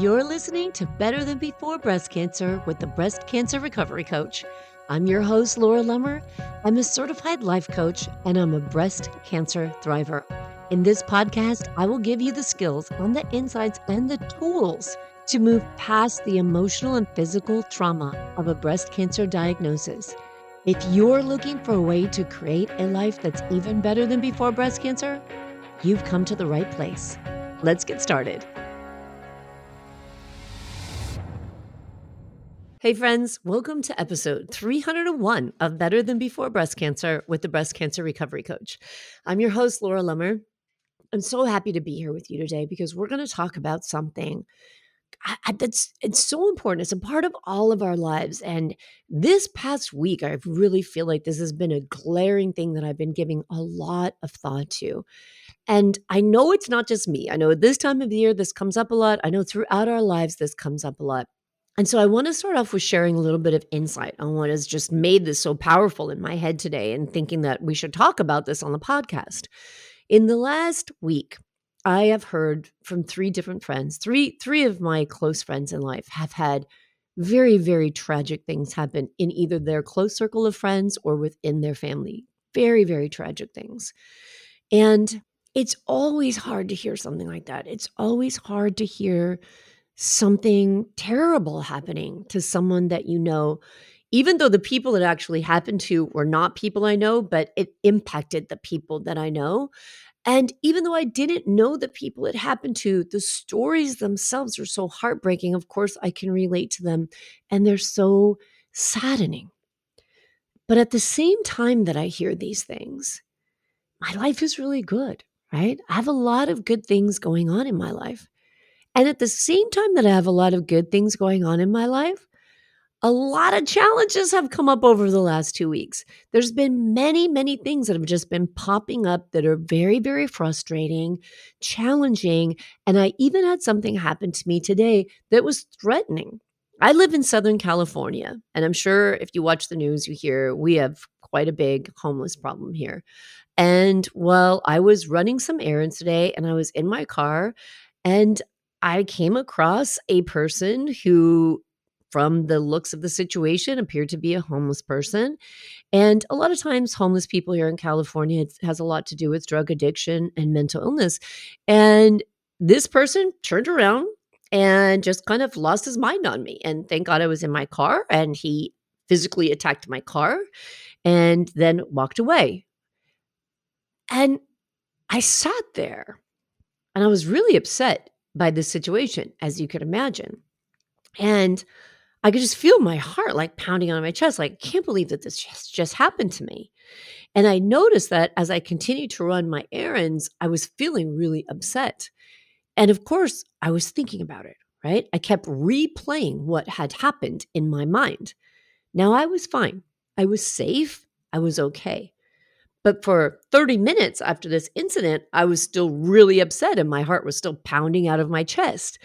You're listening to Better Than Before Breast Cancer with the Breast Cancer Recovery Coach. I'm your host, Laura Lummer. I'm a certified life coach and I'm a breast cancer thriver. In this podcast, I will give you the skills on the insights and the tools to move past the emotional and physical trauma of a breast cancer diagnosis. If you're looking for a way to create a life that's even better than before breast cancer, you've come to the right place. Let's get started. Hey, friends, welcome to episode 301 of Better Than Before Breast Cancer with the Breast Cancer Recovery Coach. I'm your host, Laura Lummer. I'm so happy to be here with you today because we're going to talk about something that's it's so important. It's a part of all of our lives. And this past week, I really feel like this has been a glaring thing that I've been giving a lot of thought to. And I know it's not just me. I know at this time of the year, this comes up a lot. I know throughout our lives, this comes up a lot. And so I want to start off with sharing a little bit of insight on what has just made this so powerful in my head today and thinking that we should talk about this on the podcast. In the last week, I have heard from three different friends. Three three of my close friends in life have had very very tragic things happen in either their close circle of friends or within their family. Very very tragic things. And it's always hard to hear something like that. It's always hard to hear something terrible happening to someone that you know, even though the people it actually happened to were not people I know, but it impacted the people that I know. And even though I didn't know the people it happened to, the stories themselves are so heartbreaking. Of course, I can relate to them, and they're so saddening. But at the same time that I hear these things, my life is really good, right? I have a lot of good things going on in my life. And at the same time that I have a lot of good things going on in my life, a lot of challenges have come up over the last two weeks. There's been many, many things that have just been popping up that are very, very frustrating, challenging. And I even had something happen to me today that was threatening. I live in Southern California, and I'm sure if you watch the news, you hear we have quite a big homeless problem here. And well, I was running some errands today and I was in my car and I came across a person who, from the looks of the situation, appeared to be a homeless person. And a lot of times, homeless people here in California it has a lot to do with drug addiction and mental illness. And this person turned around and just kind of lost his mind on me. And thank God I was in my car and he physically attacked my car and then walked away. And I sat there and I was really upset by this situation, as you could imagine. And I could just feel my heart like pounding on my chest, like, can't believe that this just, just happened to me. And I noticed that as I continued to run my errands, I was feeling really upset. And of course, I was thinking about it, right? I kept replaying what had happened in my mind. Now I was fine. I was safe. I was okay. But for 30 minutes after this incident, I was still really upset and my heart was still pounding out of my chest.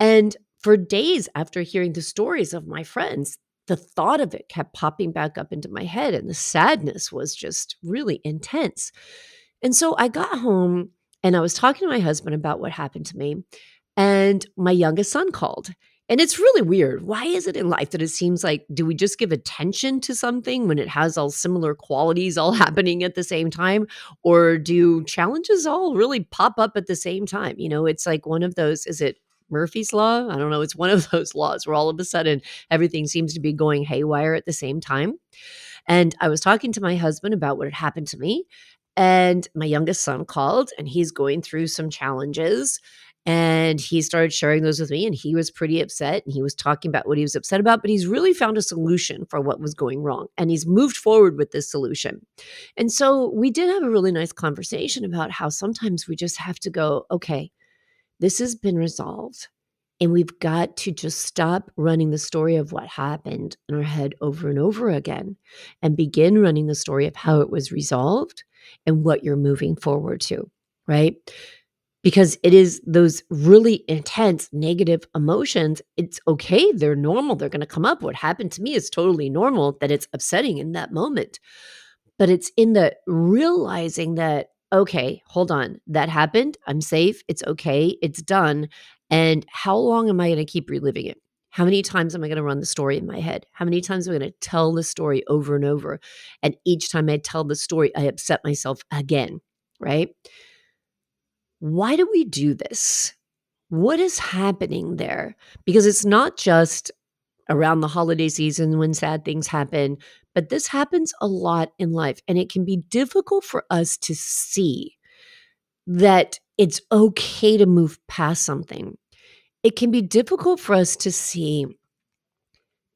And for days after hearing the stories of my friends, the thought of it kept popping back up into my head and the sadness was just really intense. And so I got home and I was talking to my husband about what happened to me. And my youngest son called and it's really weird. Why is it in life that it seems like do we just give attention to something when it has all similar qualities all happening at the same time or do challenges all really pop up at the same time? You know, it's like one of those is it Murphy's law? I don't know, it's one of those laws where all of a sudden everything seems to be going haywire at the same time. And I was talking to my husband about what had happened to me and my youngest son called and he's going through some challenges and he started sharing those with me, and he was pretty upset. And he was talking about what he was upset about, but he's really found a solution for what was going wrong. And he's moved forward with this solution. And so we did have a really nice conversation about how sometimes we just have to go, okay, this has been resolved. And we've got to just stop running the story of what happened in our head over and over again and begin running the story of how it was resolved and what you're moving forward to, right? Because it is those really intense negative emotions. It's okay. They're normal. They're going to come up. What happened to me is totally normal that it's upsetting in that moment. But it's in the realizing that, okay, hold on, that happened. I'm safe. It's okay. It's done. And how long am I going to keep reliving it? How many times am I going to run the story in my head? How many times am I going to tell the story over and over? And each time I tell the story, I upset myself again, right? Why do we do this? What is happening there? Because it's not just around the holiday season when sad things happen, but this happens a lot in life. And it can be difficult for us to see that it's okay to move past something. It can be difficult for us to see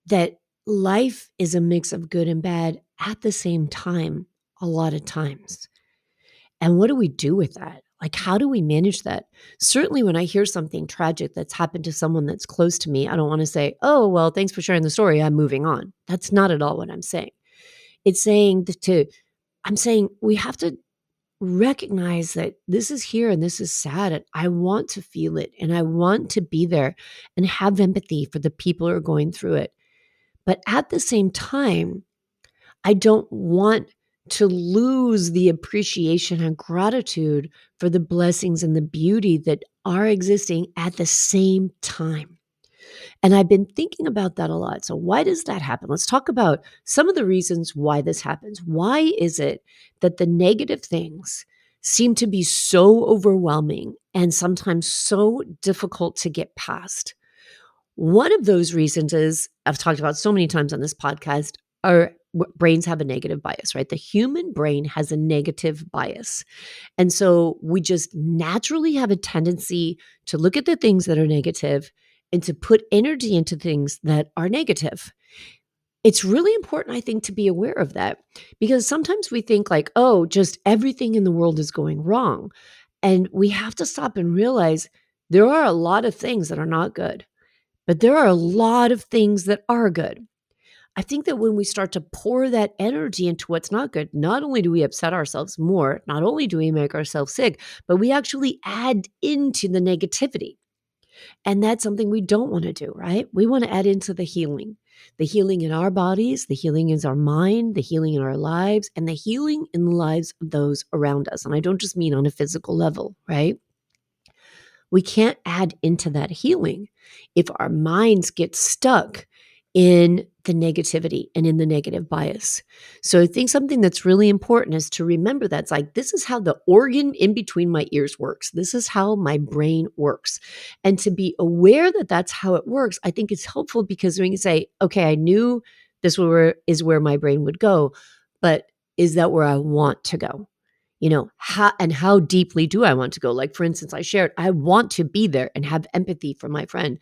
that life is a mix of good and bad at the same time, a lot of times. And what do we do with that? Like, how do we manage that? Certainly, when I hear something tragic that's happened to someone that's close to me, I don't want to say, oh, well, thanks for sharing the story. I'm moving on. That's not at all what I'm saying. It's saying to, I'm saying we have to recognize that this is here and this is sad. And I want to feel it and I want to be there and have empathy for the people who are going through it. But at the same time, I don't want to lose the appreciation and gratitude for the blessings and the beauty that are existing at the same time. And I've been thinking about that a lot. So, why does that happen? Let's talk about some of the reasons why this happens. Why is it that the negative things seem to be so overwhelming and sometimes so difficult to get past? One of those reasons is I've talked about so many times on this podcast our brains have a negative bias, right? The human brain has a negative bias. And so we just naturally have a tendency to look at the things that are negative and to put energy into things that are negative. It's really important, I think, to be aware of that because sometimes we think, like, oh, just everything in the world is going wrong. And we have to stop and realize there are a lot of things that are not good, but there are a lot of things that are good. I think that when we start to pour that energy into what's not good, not only do we upset ourselves more, not only do we make ourselves sick, but we actually add into the negativity. And that's something we don't want to do, right? We want to add into the healing the healing in our bodies, the healing in our mind, the healing in our lives, and the healing in the lives of those around us. And I don't just mean on a physical level, right? We can't add into that healing if our minds get stuck in the negativity and in the negative bias. So I think something that's really important is to remember that's like this is how the organ in between my ears works. This is how my brain works. And to be aware that that's how it works, I think it's helpful because when you say, okay, I knew this were, is where my brain would go, but is that where I want to go? You know, how and how deeply do I want to go? Like, for instance, I shared, I want to be there and have empathy for my friend.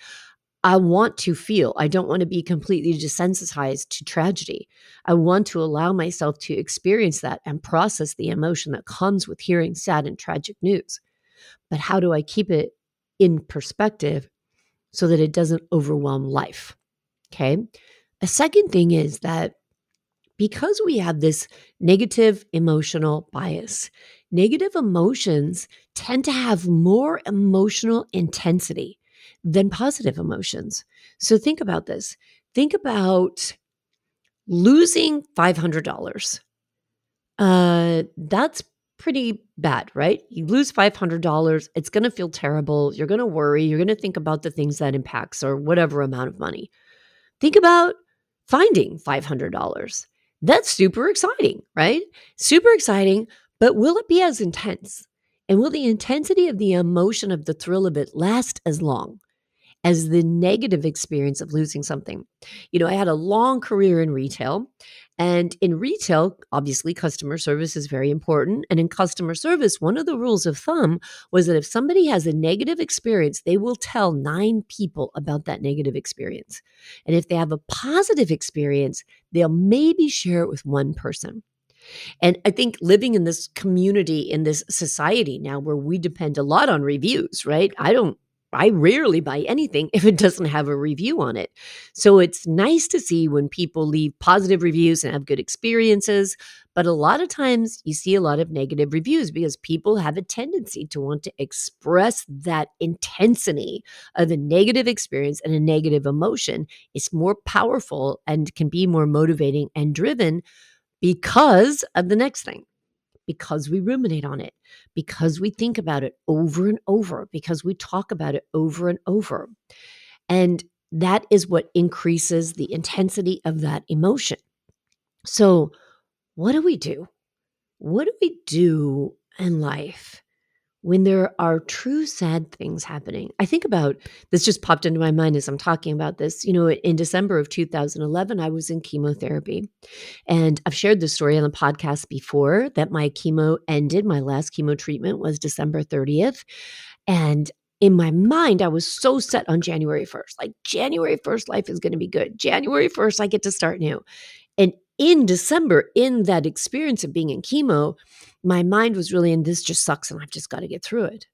I want to feel. I don't want to be completely desensitized to tragedy. I want to allow myself to experience that and process the emotion that comes with hearing sad and tragic news. But how do I keep it in perspective so that it doesn't overwhelm life? Okay. A second thing is that because we have this negative emotional bias, negative emotions tend to have more emotional intensity than positive emotions. So think about this. Think about losing $500. Uh, that's pretty bad, right? You lose $500, it's going to feel terrible. You're going to worry. You're going to think about the things that impacts or whatever amount of money. Think about finding $500. That's super exciting, right? Super exciting, but will it be as intense? And will the intensity of the emotion of the thrill of it last as long? As the negative experience of losing something. You know, I had a long career in retail. And in retail, obviously, customer service is very important. And in customer service, one of the rules of thumb was that if somebody has a negative experience, they will tell nine people about that negative experience. And if they have a positive experience, they'll maybe share it with one person. And I think living in this community, in this society now where we depend a lot on reviews, right? I don't I rarely buy anything if it doesn't have a review on it. So it's nice to see when people leave positive reviews and have good experiences. But a lot of times you see a lot of negative reviews because people have a tendency to want to express that intensity of a negative experience and a negative emotion. It's more powerful and can be more motivating and driven because of the next thing because we ruminate on it, because we think about it over and over, because we talk about it over and over. And that is what increases the intensity of that emotion. So, what do we do? What do we do in life when there are true sad things happening. I think about this just popped into my mind as I'm talking about this. You know, in December of 2011, I was in chemotherapy. And I've shared this story on the podcast before that my chemo ended. My last chemo treatment was December 30th. And in my mind, I was so set on January 1st. Like, January 1st, life is going to be good. January 1st, I get to start new. In December, in that experience of being in chemo, my mind was really in this just sucks and I've just got to get through it.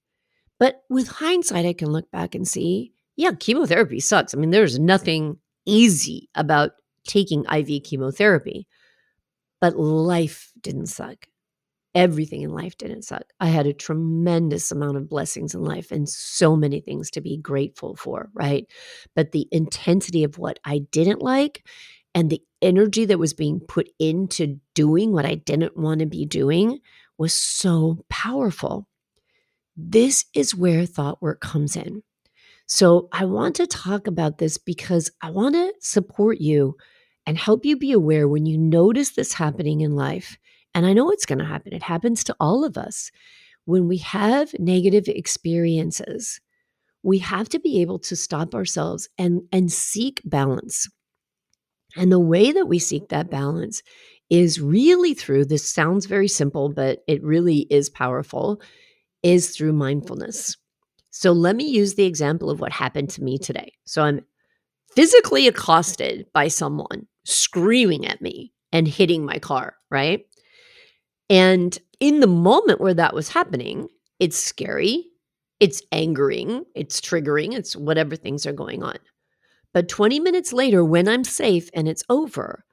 But with hindsight, I can look back and see, yeah, chemotherapy sucks. I mean, there's nothing easy about taking IV chemotherapy, but life didn't suck. Everything in life didn't suck. I had a tremendous amount of blessings in life and so many things to be grateful for, right? But the intensity of what I didn't like and the energy that was being put into doing what I didn't want to be doing was so powerful. This is where thought work comes in. So, I want to talk about this because I want to support you and help you be aware when you notice this happening in life. And I know it's going to happen, it happens to all of us. When we have negative experiences, we have to be able to stop ourselves and, and seek balance. And the way that we seek that balance is really through this sounds very simple, but it really is powerful, is through mindfulness. So let me use the example of what happened to me today. So I'm physically accosted by someone screaming at me and hitting my car, right? And in the moment where that was happening, it's scary, it's angering, it's triggering, it's whatever things are going on. But 20 minutes later, when I'm safe and it's over,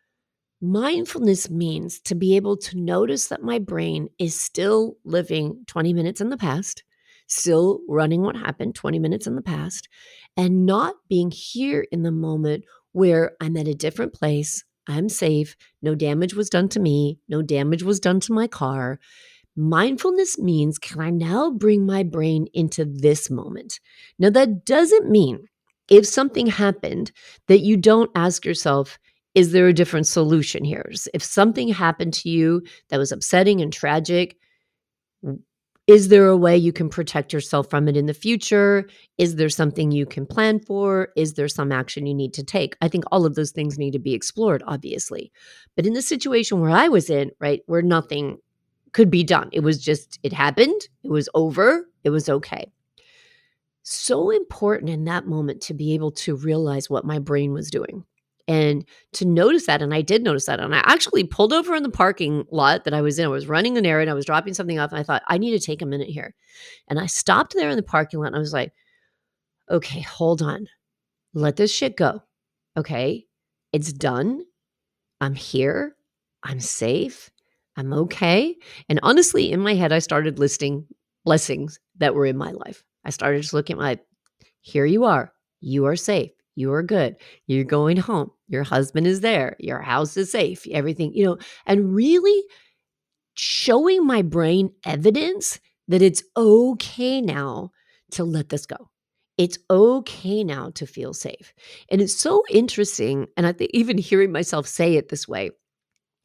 mindfulness means to be able to notice that my brain is still living 20 minutes in the past, still running what happened 20 minutes in the past, and not being here in the moment where I'm at a different place. I'm safe. No damage was done to me. No damage was done to my car. Mindfulness means can I now bring my brain into this moment? Now, that doesn't mean if something happened that you don't ask yourself, is there a different solution here? If something happened to you that was upsetting and tragic, is there a way you can protect yourself from it in the future? Is there something you can plan for? Is there some action you need to take? I think all of those things need to be explored, obviously. But in the situation where I was in, right, where nothing could be done, it was just, it happened, it was over, it was okay so important in that moment to be able to realize what my brain was doing and to notice that. And I did notice that. And I actually pulled over in the parking lot that I was in. I was running an errand. I was dropping something off. And I thought, I need to take a minute here. And I stopped there in the parking lot and I was like, okay, hold on. Let this shit go. Okay. It's done. I'm here. I'm safe. I'm okay. And honestly, in my head, I started listing blessings that were in my life. I started just looking at my, here you are. You are safe. You are good. You're going home. Your husband is there. Your house is safe. Everything, you know, and really showing my brain evidence that it's okay now to let this go. It's okay now to feel safe. And it's so interesting. And I think even hearing myself say it this way,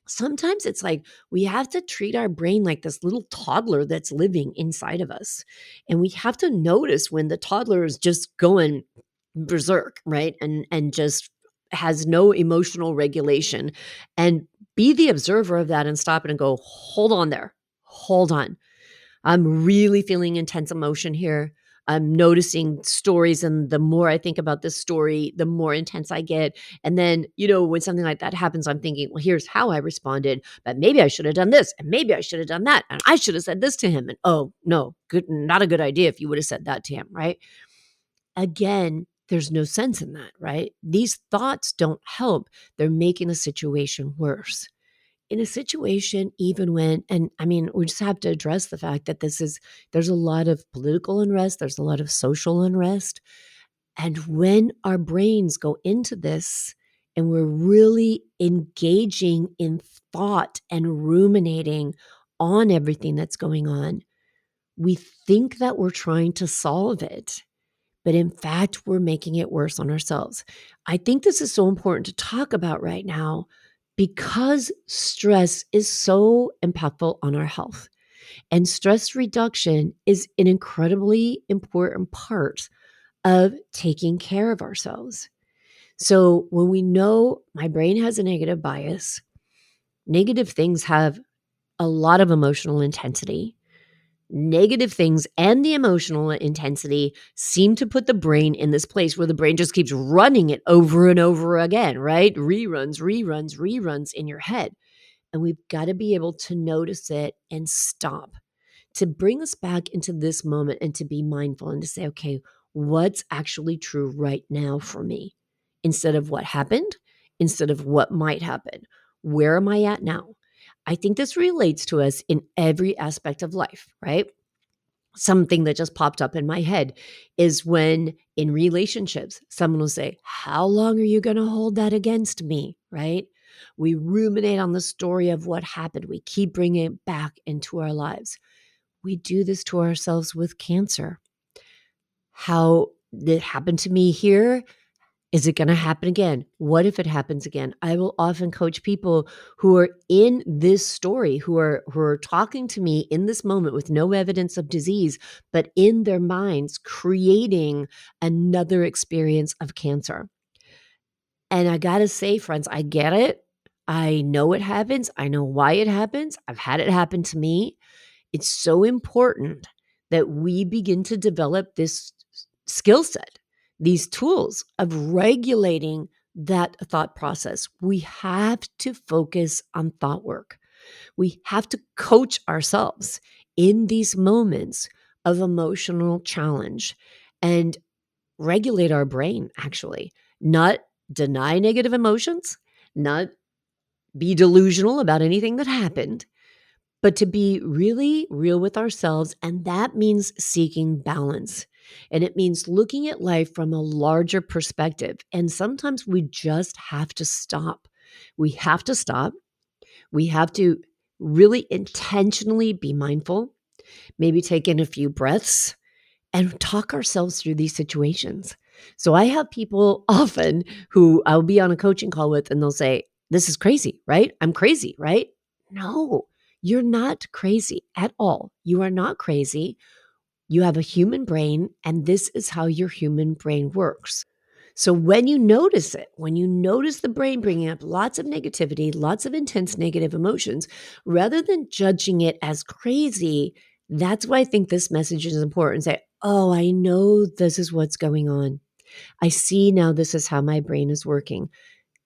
sometimes it's like we have to treat our brain like this little toddler that's living inside of us. And we have to notice when the toddler is just going berserk, right? And and just has no emotional regulation and be the observer of that and stop it and go, "Hold on there. Hold on. I'm really feeling intense emotion here. I'm noticing stories. And the more I think about this story, the more intense I get. And then, you know, when something like that happens, I'm thinking, well, here's how I responded, but maybe I should have done this. And maybe I should have done that. And I should have said this to him. And oh, no, good, not a good idea if you would have said that to him, right? Again, there's no sense in that, right? These thoughts don't help. They're making the situation worse in a situation, even when, and I mean, we just have to address the fact that this is, there's a lot of political unrest, there's a lot of social unrest. And when our brains go into this and we're really engaging in thought and ruminating on everything that's going on, we think that we're trying to solve it, but in fact, we're making it worse on ourselves. I think this is so important to talk about right now because stress is so impactful on our health. And stress reduction is an incredibly important part of taking care of ourselves. So when we know my brain has a negative bias, negative things have a lot of emotional intensity. Negative things and the emotional intensity seem to put the brain in this place where the brain just keeps running it over and over again, right? Reruns, reruns, reruns in your head. And we've got to be able to notice it and stop to bring us back into this moment and to be mindful and to say, okay, what's actually true right now for me instead of what happened, instead of what might happen. Where am I at now? I think this relates to us in every aspect of life, right? Something that just popped up in my head is when in relationships, someone will say, How long are you going to hold that against me? Right? We ruminate on the story of what happened. We keep bringing it back into our lives. We do this to ourselves with cancer. How it happened to me here is it going to happen again? What if it happens again? I will often coach people who are in this story, who are who are talking to me in this moment with no evidence of disease, but in their minds creating another experience of cancer. And I got to say friends, I get it. I know it happens. I know why it happens. I've had it happen to me. It's so important that we begin to develop this skill set these tools of regulating that thought process. We have to focus on thought work. We have to coach ourselves in these moments of emotional challenge and regulate our brain, actually, not deny negative emotions, not be delusional about anything that happened, but to be really real with ourselves. And that means seeking balance. And it means looking at life from a larger perspective. And sometimes we just have to stop. We have to stop. We have to really intentionally be mindful, maybe take in a few breaths and talk ourselves through these situations. So I have people often who I'll be on a coaching call with and they'll say, This is crazy, right? I'm crazy, right? No, you're not crazy at all. You are not crazy. You have a human brain, and this is how your human brain works. So, when you notice it, when you notice the brain bringing up lots of negativity, lots of intense negative emotions, rather than judging it as crazy, that's why I think this message is important. Say, oh, I know this is what's going on. I see now this is how my brain is working.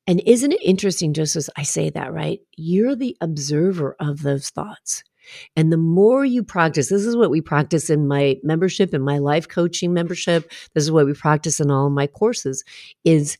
And isn't it interesting, just as I say that, right? You're the observer of those thoughts. And the more you practice, this is what we practice in my membership, in my life coaching membership. This is what we practice in all my courses is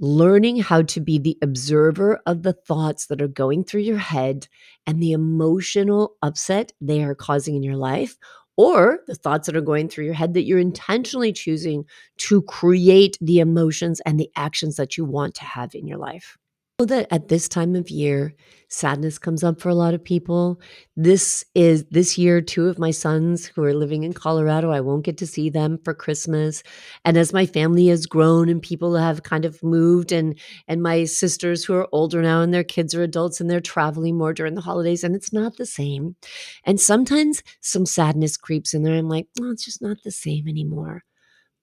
learning how to be the observer of the thoughts that are going through your head and the emotional upset they are causing in your life or the thoughts that are going through your head that you're intentionally choosing to create the emotions and the actions that you want to have in your life that at this time of year, sadness comes up for a lot of people. This is this year, two of my sons who are living in Colorado, I won't get to see them for Christmas. And as my family has grown and people have kind of moved, and and my sisters who are older now and their kids are adults and they're traveling more during the holidays, and it's not the same. And sometimes some sadness creeps in there. I'm like, oh, it's just not the same anymore.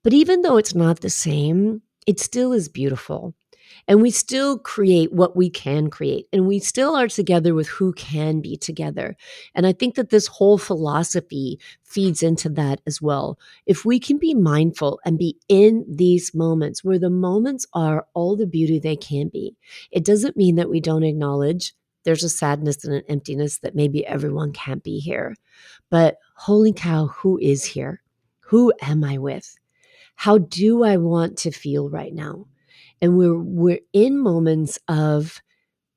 But even though it's not the same, it still is beautiful and we still create what we can create and we still are together with who can be together. And i think that this whole philosophy feeds into that as well. If we can be mindful and be in these moments where the moments are all the beauty they can be it doesn't mean that we don't acknowledge there's a sadness and an emptiness that maybe everyone can't be here. But holy cow who is here? Who am i with? How do i want to feel right now and we're we're in moments of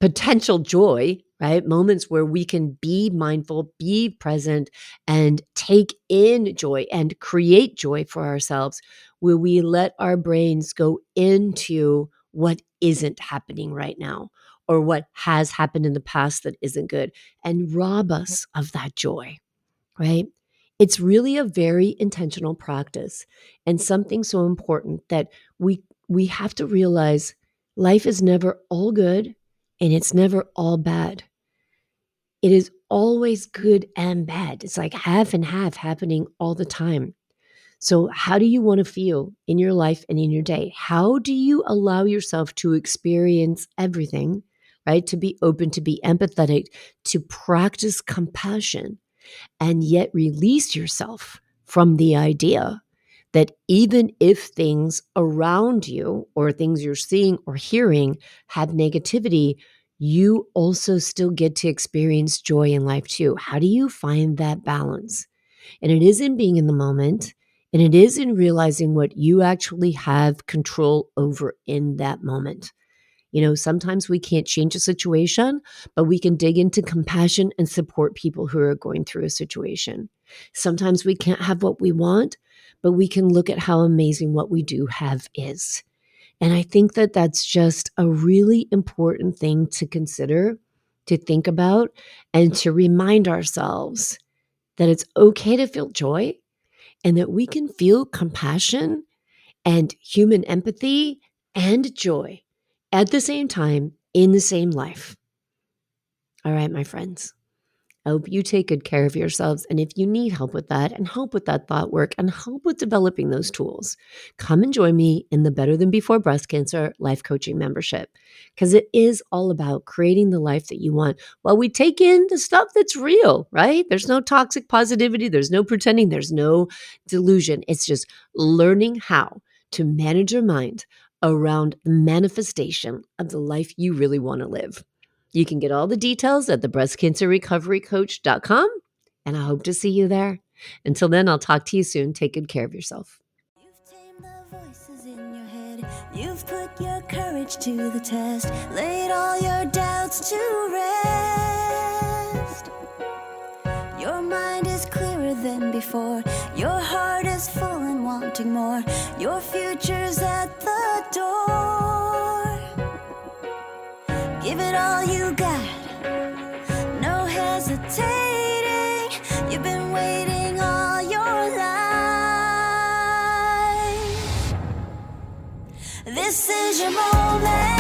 potential joy right moments where we can be mindful be present and take in joy and create joy for ourselves where we let our brains go into what isn't happening right now or what has happened in the past that isn't good and rob us mm-hmm. of that joy, right? It's really a very intentional practice and something so important that we we have to realize life is never all good and it's never all bad. It is always good and bad. It's like half and half happening all the time. So, how do you want to feel in your life and in your day? How do you allow yourself to experience everything, right? To be open, to be empathetic, to practice compassion, and yet release yourself from the idea that even if things around you or things you're seeing or hearing have negativity, you also still get to experience joy in life too. How do you find that balance? And it is in being in the moment, and it is in realizing what you actually have control over in that moment. You know, sometimes we can't change a situation, but we can dig into compassion and support people who are going through a situation. Sometimes we can't have what we want, but we can look at how amazing what we do have is. And I think that that's just a really important thing to consider, to think about, and to remind ourselves that it's okay to feel joy and that we can feel compassion and human empathy and joy at the same time in the same life. All right, my friends. Hope you take good care of yourselves. And if you need help with that and help with that thought work and help with developing those tools, come and join me in the Better Than Before Breast Cancer Life Coaching Membership because it is all about creating the life that you want while we take in the stuff that's real, right? There's no toxic positivity, there's no pretending, there's no delusion. It's just learning how to manage your mind around the manifestation of the life you really want to live. You can get all the details at the breastcancerrecoverycoach.com, and I hope to see you there. Until then, I'll talk to you soon. Take good care of yourself. You've put your courage to the test, laid all your doubts to rest. Your mind is clearer than before, your heart is full and wanting more. Your future's at the door. Give it all you got, no hesitating. You've been waiting all your life. This is your moment.